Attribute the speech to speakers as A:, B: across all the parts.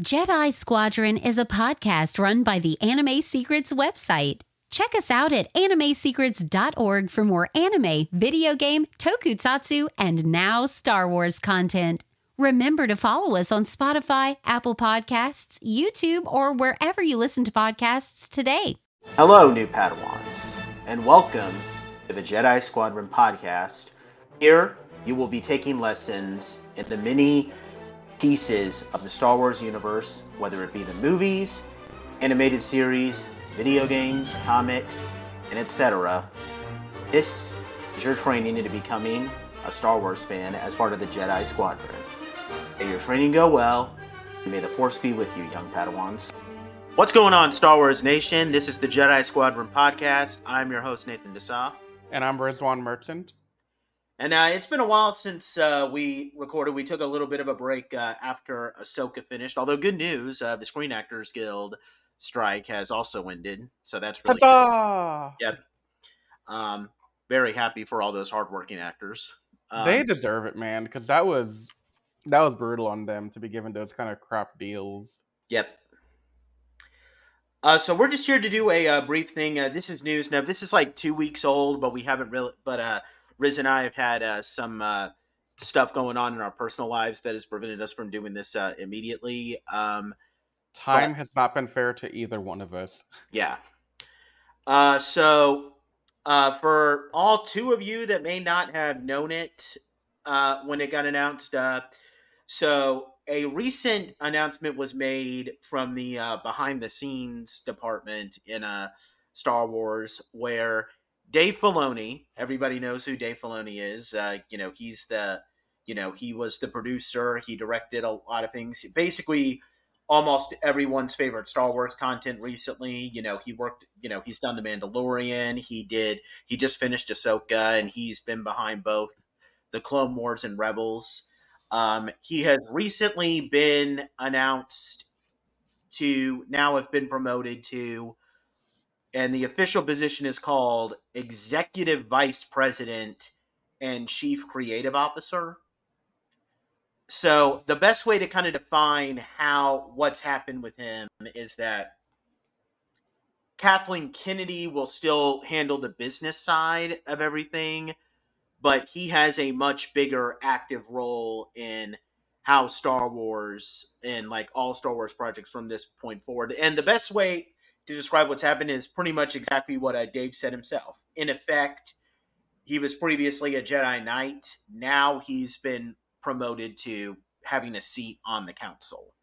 A: Jedi Squadron is a podcast run by the Anime Secrets website. Check us out at animesecrets.org for more anime, video game, tokusatsu, and now Star Wars content. Remember to follow us on Spotify, Apple Podcasts, YouTube, or wherever you listen to podcasts today.
B: Hello, new Padawans, and welcome to the Jedi Squadron podcast. Here, you will be taking lessons in the many pieces of the Star Wars universe, whether it be the movies, animated series, video games, comics, and etc. This is your training into becoming a Star Wars fan as part of the Jedi Squadron. May your training go well, and may the Force be with you, young Padawans. What's going on, Star Wars Nation? This is the Jedi Squadron podcast. I'm your host, Nathan Desa.
C: And I'm Rizwan Merchant.
B: And uh, it's been a while since uh, we recorded. We took a little bit of a break uh, after Ahsoka finished. Although good news, uh, the Screen Actors Guild strike has also ended, so that's really
C: Huzzah!
B: good. Yep. Um, very happy for all those hardworking actors. Um,
C: they deserve it, man, because that was that was brutal on them to be given those kind of crap deals.
B: Yep. Uh, so we're just here to do a uh, brief thing. Uh, this is news. Now this is like two weeks old, but we haven't really. But uh, Riz and I have had uh, some uh, stuff going on in our personal lives that has prevented us from doing this uh, immediately. Um,
C: Time
B: But-
C: has not been fair to either one of us.
B: yeah. Uh, so uh, for all two of you that may not have known it uh, when it got announced, uh, so a recent announcement was made from the uh, behind the scenes department in uh, Star Wars where Dave Filoni, everybody knows who Dave Filoni is. Uh, you know, he's the, you know, he was the producer. He directed a lot of things. Basically, almost everyone's favorite Star Wars content recently. You know, he worked. You know, he's done The Mandalorian. He did. He just finished Ahsoka, and he's been behind both the Clone Wars and Rebels. Um, he has recently been announced to now have been promoted to and the official position is called Executive Vice President and Chief Creative Officer. So the best way to kind of define how what's happened with him is that Kathleen Kennedy will still handle the business side of everything, but he has a much bigger active role in how Star Wars and like all Star Wars projects from this point forward. And the best way to describe what's happened is pretty much exactly what uh, Dave said himself. In effect, he was previously a Jedi Knight. Now he's been promoted to having a seat on the council.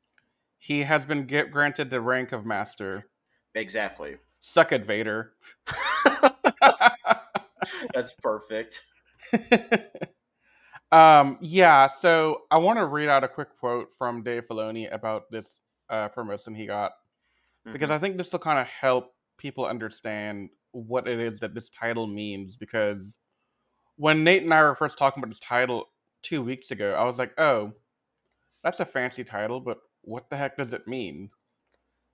C: He has been get granted the rank of master.
B: Exactly.
C: Suck it, Vader.
B: That's perfect.
C: um, yeah, so I want to read out a quick quote from Dave Filoni about this uh, promotion he got because
B: Mhm.
C: I think this will kind of help people understand what it is that this title means. Because when Nate and I were first talking about this title two weeks ago, I was like, oh, that's a fancy title, but what the heck does it mean?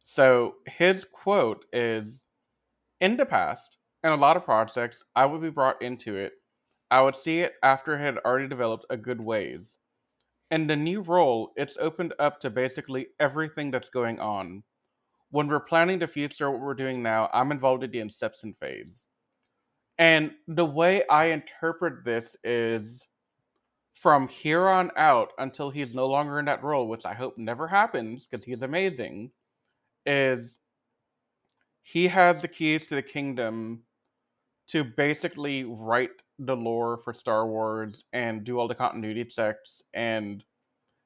C: So his quote is In the past, in a lot of projects, I would be brought into it. I would see it after it had already developed a good ways. In the new role, it's opened up to basically everything that's going on when we're planning the future, what we're doing now, I'm involved in the inception phase. And the way I interpret this is from here on out until he's no longer in that role, which I hope never happens because he's amazing, is he has the keys to the kingdom to basically write the lore for Star Wars and do all the continuity checks and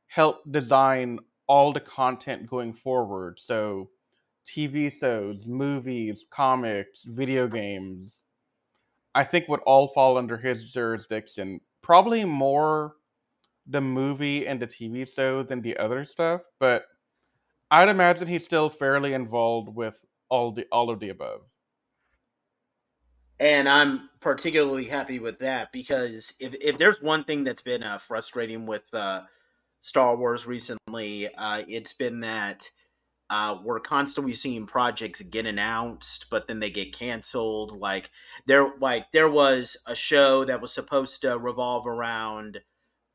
C: help design all the content going forward. So TV shows, movies, comics, video games, I think would all fall under his jurisdiction. Probably more the movie and the TV show than the other stuff, but I'd imagine he's still fairly involved with all the all of the above.
B: And I'm particularly happy with that because if, if there's one thing that's been uh, frustrating with uh, Star Wars recently, uh, it's been that uh, we're constantly seeing projects get announced, but then they get canceled. Like there, like there was a show that was supposed to revolve around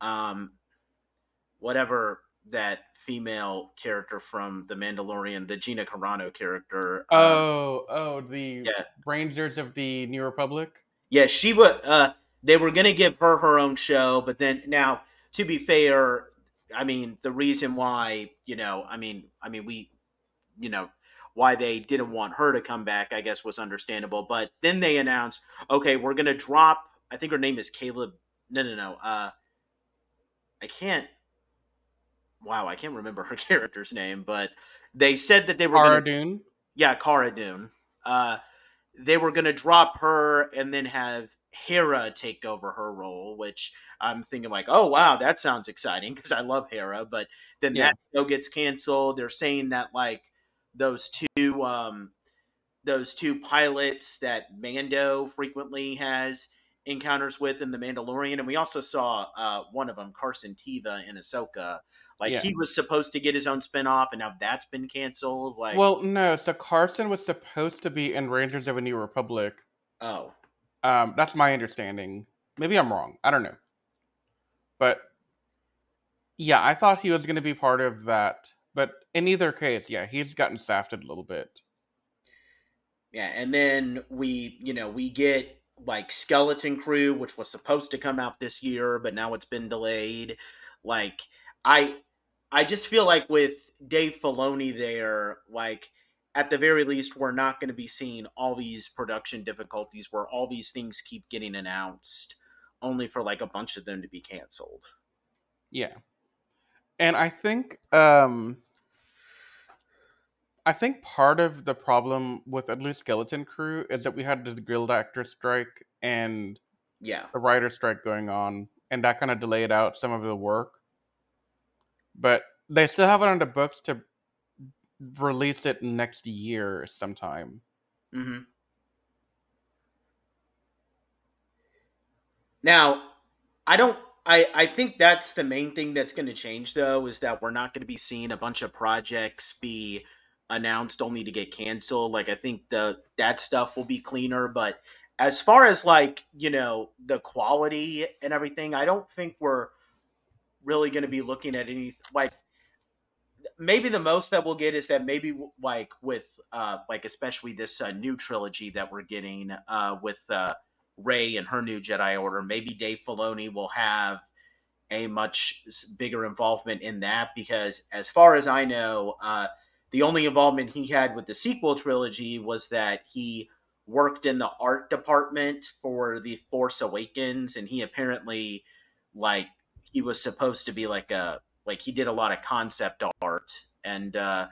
B: um, whatever that female character from The Mandalorian, the Gina Carano character.
C: um, oh, oh, the
B: yeah.
C: Rangers of the New Republic.
B: Yeah, she was. Uh, they were going to give her her own show, but then now, to be fair, I mean, the reason why, you know, I mean, I mean, we, you know, why they didn't want her to come back, I guess, was understandable. But then they announced, okay, we're going to drop. I think her name is Caleb. No, no, no. Uh, I can't. Wow, I can't remember her character's name, but they said that they were
C: Cara
B: gonna,
C: Dune.
B: yeah, Cara Dune. Uh, they were going to drop her and then have Hera take over her role, which I'm thinking like, oh wow, that sounds exciting because I love Hera. But then
C: Yeah.
B: that show gets canceled. They're saying that like those two um those two pilots that Mando frequently has encounters with in the Mandalorian, and we also saw uh, one of them, Carson Teva in Ahsoka. Like
C: Yeah.
B: he was supposed to get his own spinoff, and now that's been canceled. Like,
C: Well, no. So Carson was supposed to be in Rangers of a New Republic.
B: oh,
C: Um, that's my understanding. Maybe I'm wrong. I don't know. But yeah, I thought he was going to be part of that. But in either case, yeah, he's gotten safted a little bit.
B: Yeah, and then we, you know, we get like Skeleton Crew, which was supposed to come out this year, but now it's been delayed. Like, I, I just feel like with Dave Filoni there, like at the very least, we're not going to be seeing all these production difficulties where all these things keep getting announced, only for like a bunch of them to be canceled.
C: Yeah. And I think um I think part of the problem with at least Skeleton Crew is that we had the Guild Actor strike and
B: Yeah,
C: the writer strike going on, and that kind of delayed out some of the work. But they still have it on the books to release it next year sometime.
B: hmm Now, I don't. I I think that's the main thing that's going to change, though, is that we're not going to be seeing a bunch of projects be announced only to get canceled. Like I think the that stuff will be cleaner, but as far as like you know the quality and everything, I don't think we're really going to be looking at any like maybe the most that we'll get is that maybe like with uh like especially this uh, new trilogy that we're getting uh with uh Rey and her new Jedi Order maybe Dave Filoni will have a much bigger involvement in that because as far as I know uh the only involvement he had with the sequel trilogy was that he worked in the art department for the Force Awakens and he apparently like he was supposed to be like a like he did a lot of concept art and uh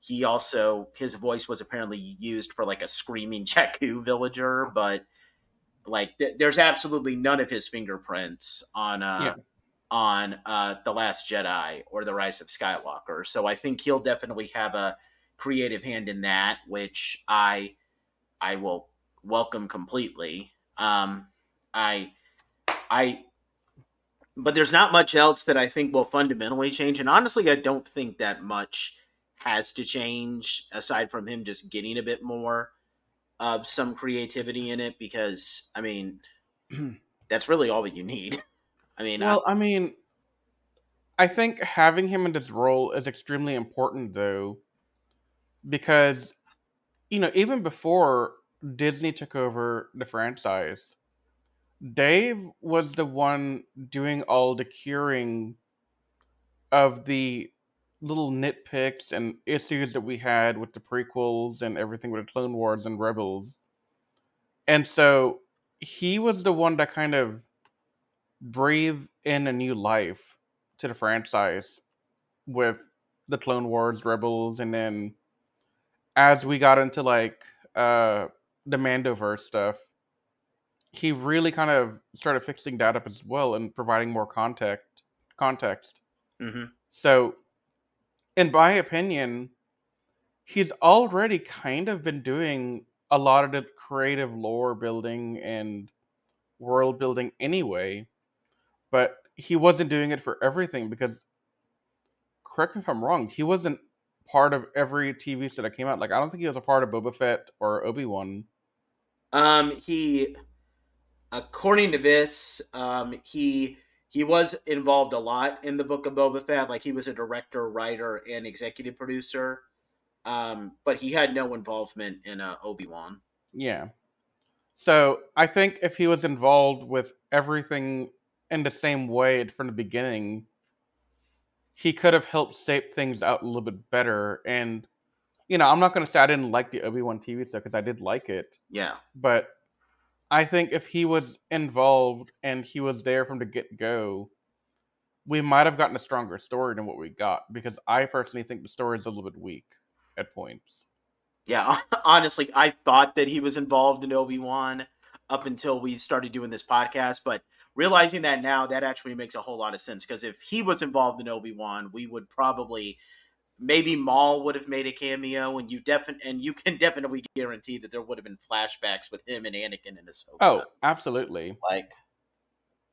B: he also his voice was apparently used for like a screaming Jakku villager but like th- there's absolutely none of his fingerprints on uh
C: Yeah.
B: on uh the last Jedi or the rise of Skywalker so I think he'll definitely have a creative hand in that which I I will welcome completely um I I but there's not much else that I think will fundamentally change. And honestly, I don't think that much has to change aside from him just getting a bit more of some creativity in it because, I mean, that's really all that you need. I mean,
C: Well, I mean, I think having him in this role is extremely important, though, because, you know, even before Disney took over the franchise, Dave was the one doing all the curing of the little nitpicks and issues that we had with the prequels and everything with the Clone Wars and Rebels. And so he was the one that kind of breathed in a new life to the franchise with the Clone Wars, Rebels, and then as we got into like uh the Mandoverse stuff, he really kind of started fixing that up as well and providing more context context.
B: mhm.
C: So, in my opinion, he's already kind of been doing a lot of the creative lore building and world building anyway, but he wasn't doing it for everything because, correct me if I'm wrong, he wasn't part of every TV show that came out. Like, I don't think he was a part of Boba Fett or Obi Wan.
B: Um, he, according to this, um, he he was involved a lot in the book of Boba Fett. Like he was a director, writer, and executive producer. Um, but he had no involvement in uh, Obi Wan.
C: Yeah. So I think if he was involved with everything in the same way from the beginning, he could have helped shape things out a little bit better. And you know, I'm not going to say I didn't like the Obi Wan TV stuff because I did like it,
B: Yeah,
C: but I think if he was involved and he was there from the get go, we might have gotten a stronger story than what we got. Because I personally think the story is a little bit weak at points.
B: yeah. Honestly, I thought that he was involved in Obi Wan up until we started doing this podcast, but realizing that now, that actually makes a whole lot of sense. Because if he was involved in Obi Wan, we would probably maybe Maul would have made a cameo, and you definitely and you can definitely guarantee that there would have been flashbacks with him and Anakin in Ahsoka.
C: Oh, absolutely.
B: like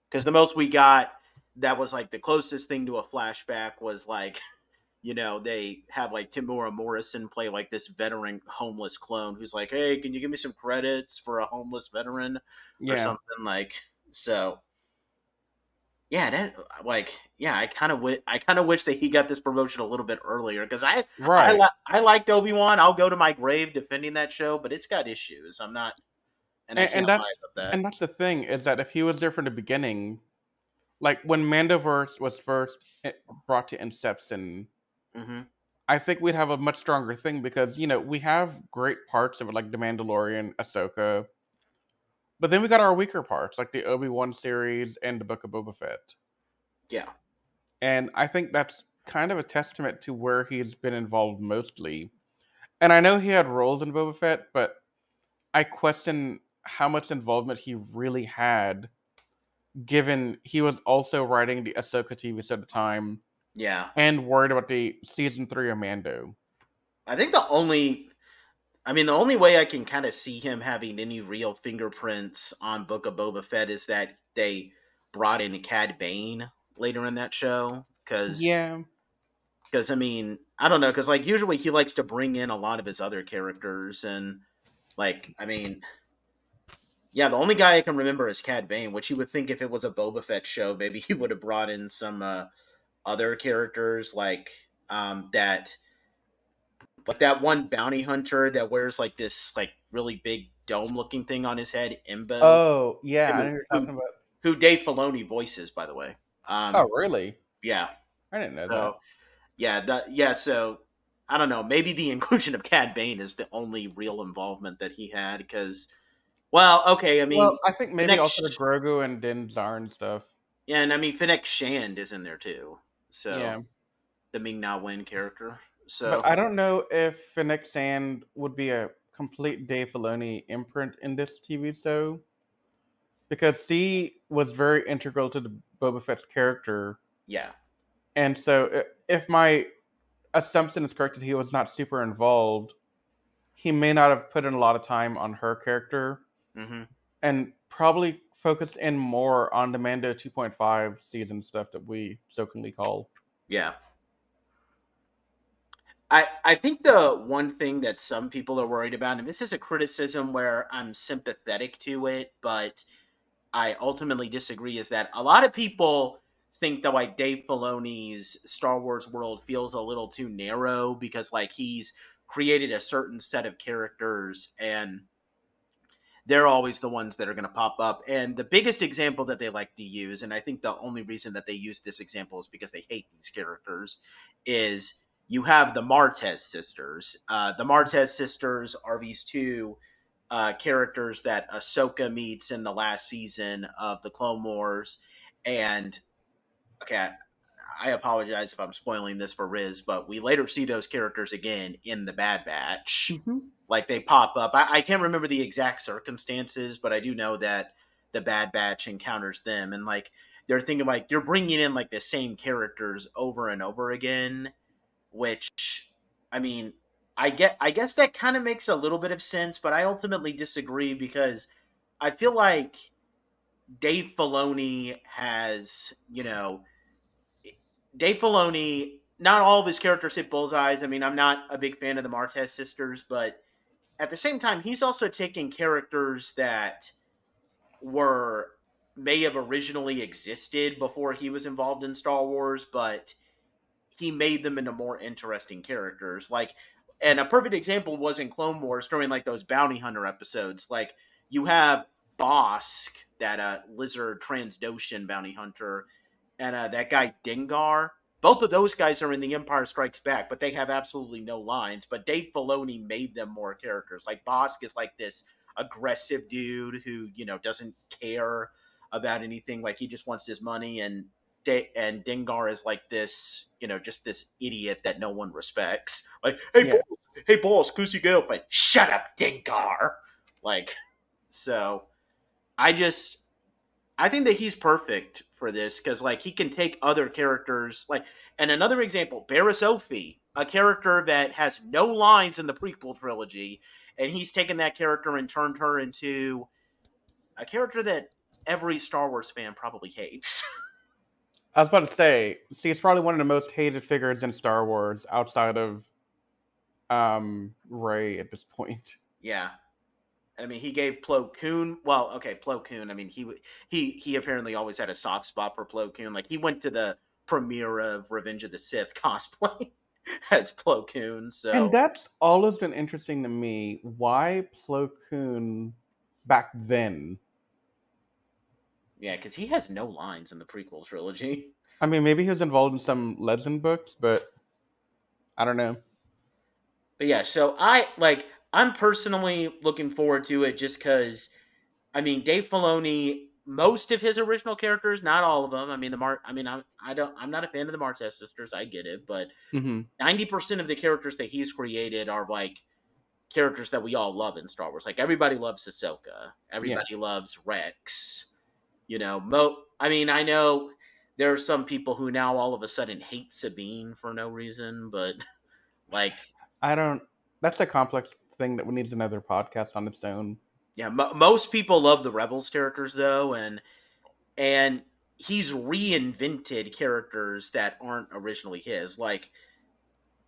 B: because the most we got that was like the closest thing to a flashback was like you know they have like Temuera Morrison play like this veteran homeless clone who's like hey can you give me some credits for a homeless veteran or
C: Yeah.
B: something like so yeah that like yeah I kind of w- I kind of wish that he got this promotion a little bit earlier because I I,
C: Right.
B: li- I liked Obi Wan I'll go to my grave defending that show but it's got issues. I'm not and I
C: And- and that's-
B: that.
C: And that's the thing is that if he was there from the beginning, like when Mandoverse was first eh, brought to Inception,
B: hmm
C: I think we'd have a much stronger thing because you know we have great parts of it like the Mandalorian, Ahsoka, but then we got our weaker parts like the Obi Wan series and the Book of Boba Fett,
B: yeah
C: and I think that's kind of a testament to where he's been involved mostly. And I know he had roles in Boba Fett, but I question how much involvement he really had, given he was also writing the Ahsoka TV show at the time
B: yeah
C: and worried about the season three of Mando.
B: I think the only, I mean, the only way I can kind of see him having any real fingerprints on Book of Boba Fett is that they brought in Cad Bane later in that show. Because,
C: Yeah,
B: because I mean, I don't know, because like usually he likes to bring in a lot of his other characters, and like, I mean, yeah, the only guy I can remember is Cad Bane, which you would think if it was a Boba Fett show, maybe he would have brought in some uh, other characters like um, that like that one bounty hunter that wears like this like really big dome looking thing on his head, Embo,
C: Oh, yeah. I
B: Who-
C: know you're talking about.
B: who Dave Filoni voices, by the way. Um,
C: Oh, really?
B: yeah.
C: I didn't know
B: So, yeah, that yeah. So I don't know. Maybe the inclusion of Cad Bane is the only real involvement that he had because, well, okay. I mean,
C: well, I think maybe
B: next-
C: also the Grogu and Din Djarin stuff.
B: yeah, and I mean, Fennec Shand is in there too. So
C: Yeah,
B: the Ming Na Wen character. So
C: but I don't know if Fennec Shand would be a complete Dave Filoni imprint in this TV show, because he was very integral to the Boba Fett's character,
B: yeah,
C: and so if my assumption is correct that he was not super involved, he may not have put in a lot of time on her character.
B: hmm
C: and probably focused in more on the Mando 2.5 season stuff that we jokingly call.
B: yeah. I I think the one thing that some people are worried about, and this is a criticism where I'm sympathetic to it, but I ultimately disagree, is that a lot of people think that like Dave Filoni's Star Wars world feels a little too narrow because like he's created a certain set of characters and they're always the ones that are going to pop up. And the biggest example that they like to use, and I think the only reason that they use this example is because they hate these characters, is you have the Martez sisters. Uh, the Martez sisters are these two uh, characters that Ahsoka meets in the last season of the Clone Wars. And okay, I apologize if I'm spoiling this for Riz, but we later see those characters again in the Bad Batch like they pop up. I, I can't remember the exact circumstances, but I do know that the Bad Batch encounters them, and like they're thinking like you're bringing in like the same characters over and over again, which I mean, I get, I guess that kind of makes a little bit of sense, but I ultimately disagree because I feel like Dave Filoni has, you know, Dave Filoni. Not all of his characters hit bullseyes. I mean, I'm not a big fan of the Martez sisters, but at the same time, he's also taken characters that were may have originally existed before he was involved in Star Wars, but he made them into more interesting characters. Like, and a perfect example was in Clone Wars during like those bounty hunter episodes. Like, you have Bossk, that uh, lizard Trandoshan bounty hunter, and uh, that guy Dengar. Both of those guys are in The Empire Strikes Back, but they have absolutely no lines. But Dave Filoni made them more characters. Like Bossk is like this aggressive dude who you know doesn't care about anything. Like he just wants his money, and and Dengar is like this, you know, just this idiot that no one respects. Like, hey, yeah. boss, hey, boss, who's your girlfriend? Shut up, Dengar. Like, so I just, I think that he's perfect for this because, like, he can take other characters, like, and another example, Barriss Offee, a character that has no lines in the prequel trilogy, and he's taken that character and turned her into a character that every Star Wars fan probably hates.
C: I was about to say, see, it's probably one of the most hated figures in Star Wars outside of um Rey at this point.
B: Yeah. I mean, he gave Plo Koon. Well, okay, Plo Koon. I mean, he he he apparently always had a soft spot for Plo Koon. Like he went to the premiere of Revenge of the Sith cosplay as Plo Koon. So,
C: and that's always been interesting to me. Why Plo Koon back then?
B: Yeah, because he has no lines in the prequel trilogy.
C: I mean, maybe he was involved in some legend books, but I don't know.
B: But yeah, so I like I'm personally looking forward to it just because, I mean, Dave Filoni, most of his original characters, not all of them. I mean, the Mar, I mean, I'm I don't I'm not a fan of the Martez sisters. I get it, but mm-hmm. 90 mm-hmm. percent of the characters that he's created are like characters that we all love in Star Wars. Like everybody loves Ahsoka, everybody yeah. loves Rex. You know, Mo. I mean, I know there are some people who now all of a sudden hate Sabine for no reason, but like,
C: I don't. That's a complex thing that needs another podcast on its own.
B: Yeah, most people love the Rebels characters though, and and he's reinvented characters that aren't originally his. Like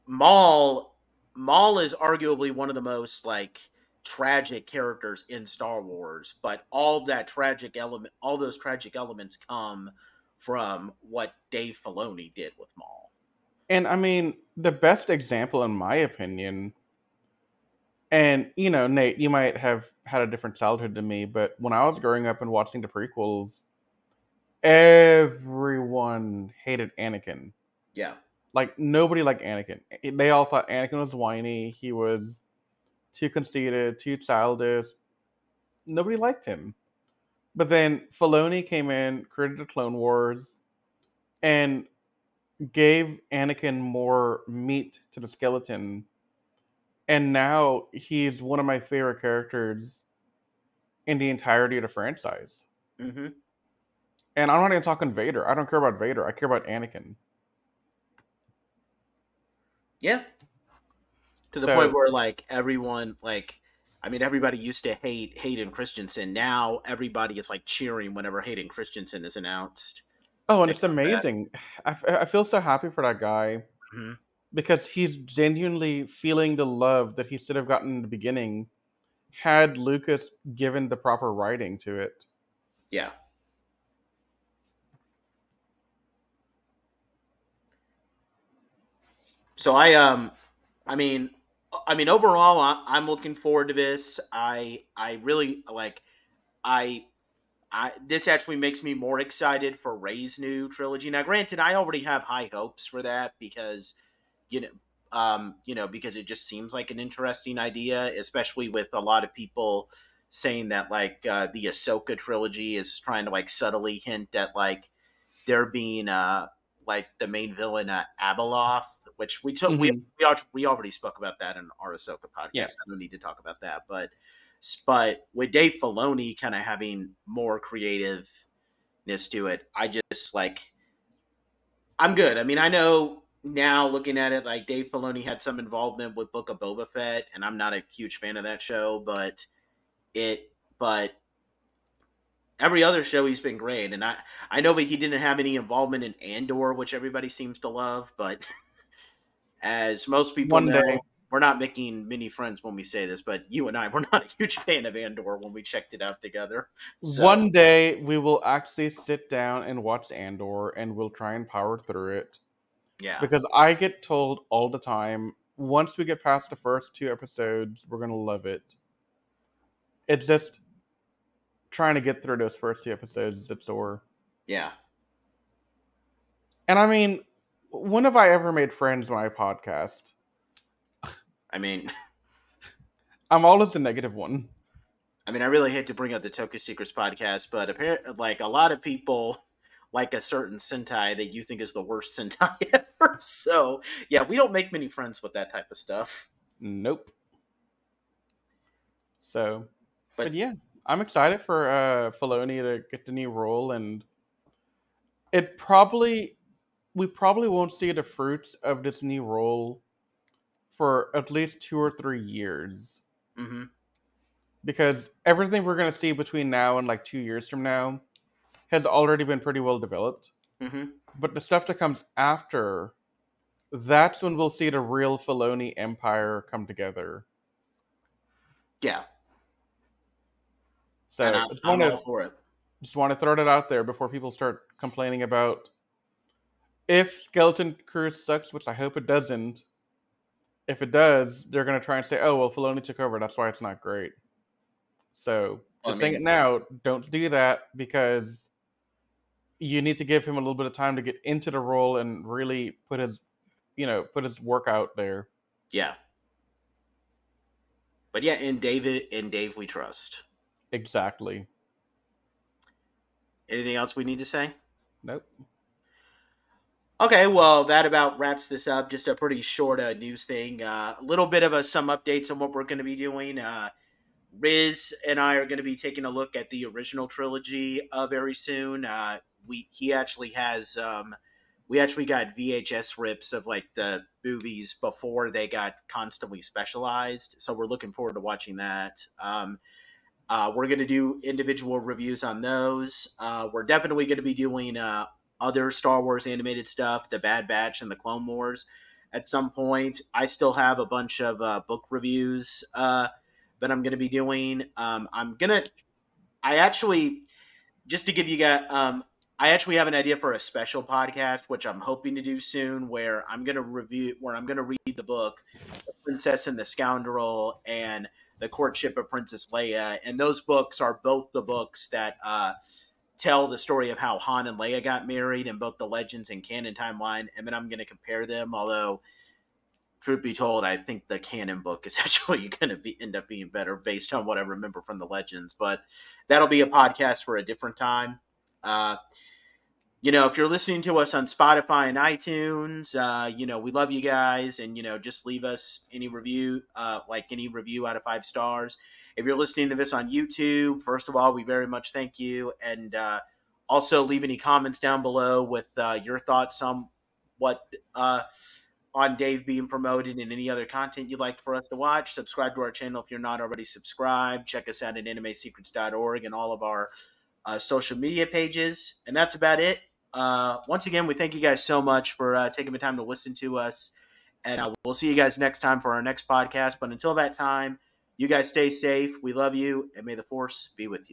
B: Maul, Maul is arguably one of the most like tragic characters in Star Wars, but all that tragic element, all those tragic elements come from what Dave Filoni did with Maul.
C: And I mean, the best example, in my opinion, and you know, Nate, you might have had a different childhood than me, but when I was growing up and watching the prequels, everyone hated Anakin.
B: Yeah.
C: Like nobody liked Anakin. They all thought Anakin was whiny. He was too conceited, too childish. Nobody liked him. But then Filoni came in, created the Clone Wars, and gave Anakin more meat to the skeleton. And now he's one of my favorite characters in the entirety of the franchise. Mm-hmm. And I'm not even talking Vader. I don't care about Vader. I care about Anakin.
B: Yeah, to the so, point where like everyone like I mean everybody used to hate Hayden Christensen. Now everybody is like cheering whenever Hayden Christensen is announced.
C: Oh, and it's amazing. I, I feel so happy for that guy mm-hmm. because he's genuinely feeling the love that he should have gotten in the beginning had Lucas given the proper writing to it.
B: Yeah. So I um I mean I mean, overall, I, am looking forward to this. I I really like. I I this actually makes me more excited for Rey's new trilogy. Now, granted, I already have high hopes for that because you know, um, you know, because it just seems like an interesting idea, especially with a lot of people saying that like uh, the Ahsoka trilogy is trying to like subtly hint at like there being uh like the main villain uh, Abeloth which we took mm-hmm. we we, we already spoke about that in our Ahsoka podcast. Yeah. I don't need to talk about that, but but with Dave Filoni kind of having more creativeness to it, I just like I'm good. I mean, I know now looking at it, like Dave Filoni had some involvement with Book of Boba Fett, and I'm not a huge fan of that show, but it but every other show he's been great and i i know that he didn't have any involvement in andor which everybody seems to love but as most people
C: one
B: know,
C: day.
B: we're not making many friends when we say this, but you and I were not a huge fan of Andor when we checked it out together.
C: So. One day we will actually sit down and watch Andor, and we'll try and power through it.
B: Yeah.
C: Because I get told all the time, once we get past the first two episodes, we're gonna love it. It's just trying to get through those first two episodes that's sore.
B: Yeah.
C: And I mean, when have I ever made friends on my podcast?
B: I mean,
C: I'm always the negative one.
B: I mean, I really hate to bring up the Toku Secrets podcast, but apparently, like a lot of people like a certain Sentai that you think is the worst Sentai ever. So, yeah, we don't make many friends with that type of stuff.
C: Nope. So, but, but yeah, I'm excited for uh Filoni to get the new role, and it probably we probably won't see the fruits of this new role for at least two or three years.
B: Mm-hmm.
C: Because everything we're gonna see between now and like two years from now has already been pretty well developed.
B: Mm-hmm.
C: But the stuff that comes after, that's when we'll see the real Filoni empire come together.
B: Yeah.
C: So
B: and I'm,
C: just
B: I'm
C: wanna,
B: all for it.
C: Just want to throw that out there before people start complaining about if Skeleton Crew sucks, which I hope it doesn't. If it does, they're gonna try and say, "Oh, well, Filoni took over. That's why it's not great." So just I mean, saying it now, don't do that because you need to give him a little bit of time to get into the role and really put his, you know, put his work out there.
B: Yeah. But yeah, in David in Dave we trust.
C: Exactly.
B: Anything else we need to say?
C: Nope.
B: Okay, well, that about wraps this up. Just a pretty short uh, news thing. Uh, a little bit of a, some updates on what we're going to be doing. Uh, Riz and I are going to be taking a look at the original trilogy uh, very soon. Uh, we he actually has um, we actually got VHS rips of like the movies before they got constantly specialized. So we're looking forward to watching that. Um, uh, we're going to do individual reviews on those. Uh, we're definitely going to be doing uh, other Star Wars animated stuff, the Bad Batch and the Clone Wars. At some point, I still have a bunch of uh, book reviews uh, that I'm going to be doing. Um, I'm gonna, I actually, just to give you guys, um, I actually have an idea for a special podcast, which I'm hoping to do soon, where I'm going to review, where I'm going to read the book, The Princess and the Scoundrel, and The Courtship of Princess Leia. And those books are both the books that uh, tell the story of how Han and Leia got married in both the Legends and canon timeline. And then I'm going to compare them, although truth be told, I think the canon book is actually going to be end up being better based on what I remember from the legends. But that'll be a podcast for a different time. Uh, you know, if you're listening to us on Spotify and iTunes, uh, you know, we love you guys, and you know, just leave us any review, uh, like any review out of five stars. If you're listening to this on YouTube, first of all, we very much thank you, and uh, also leave any comments down below with uh, your thoughts on what uh, on Dave being promoted and any other content you'd like for us to watch. Subscribe to our channel if you're not already subscribed. Check us out at animesecrets.org and all of our uh, social media pages, and that's about it uh, once again, we thank you guys so much for uh, taking the time to listen to us. And we'll see you guys next time for our next podcast. But until that time, you guys stay safe. We love you, and may the force be with you.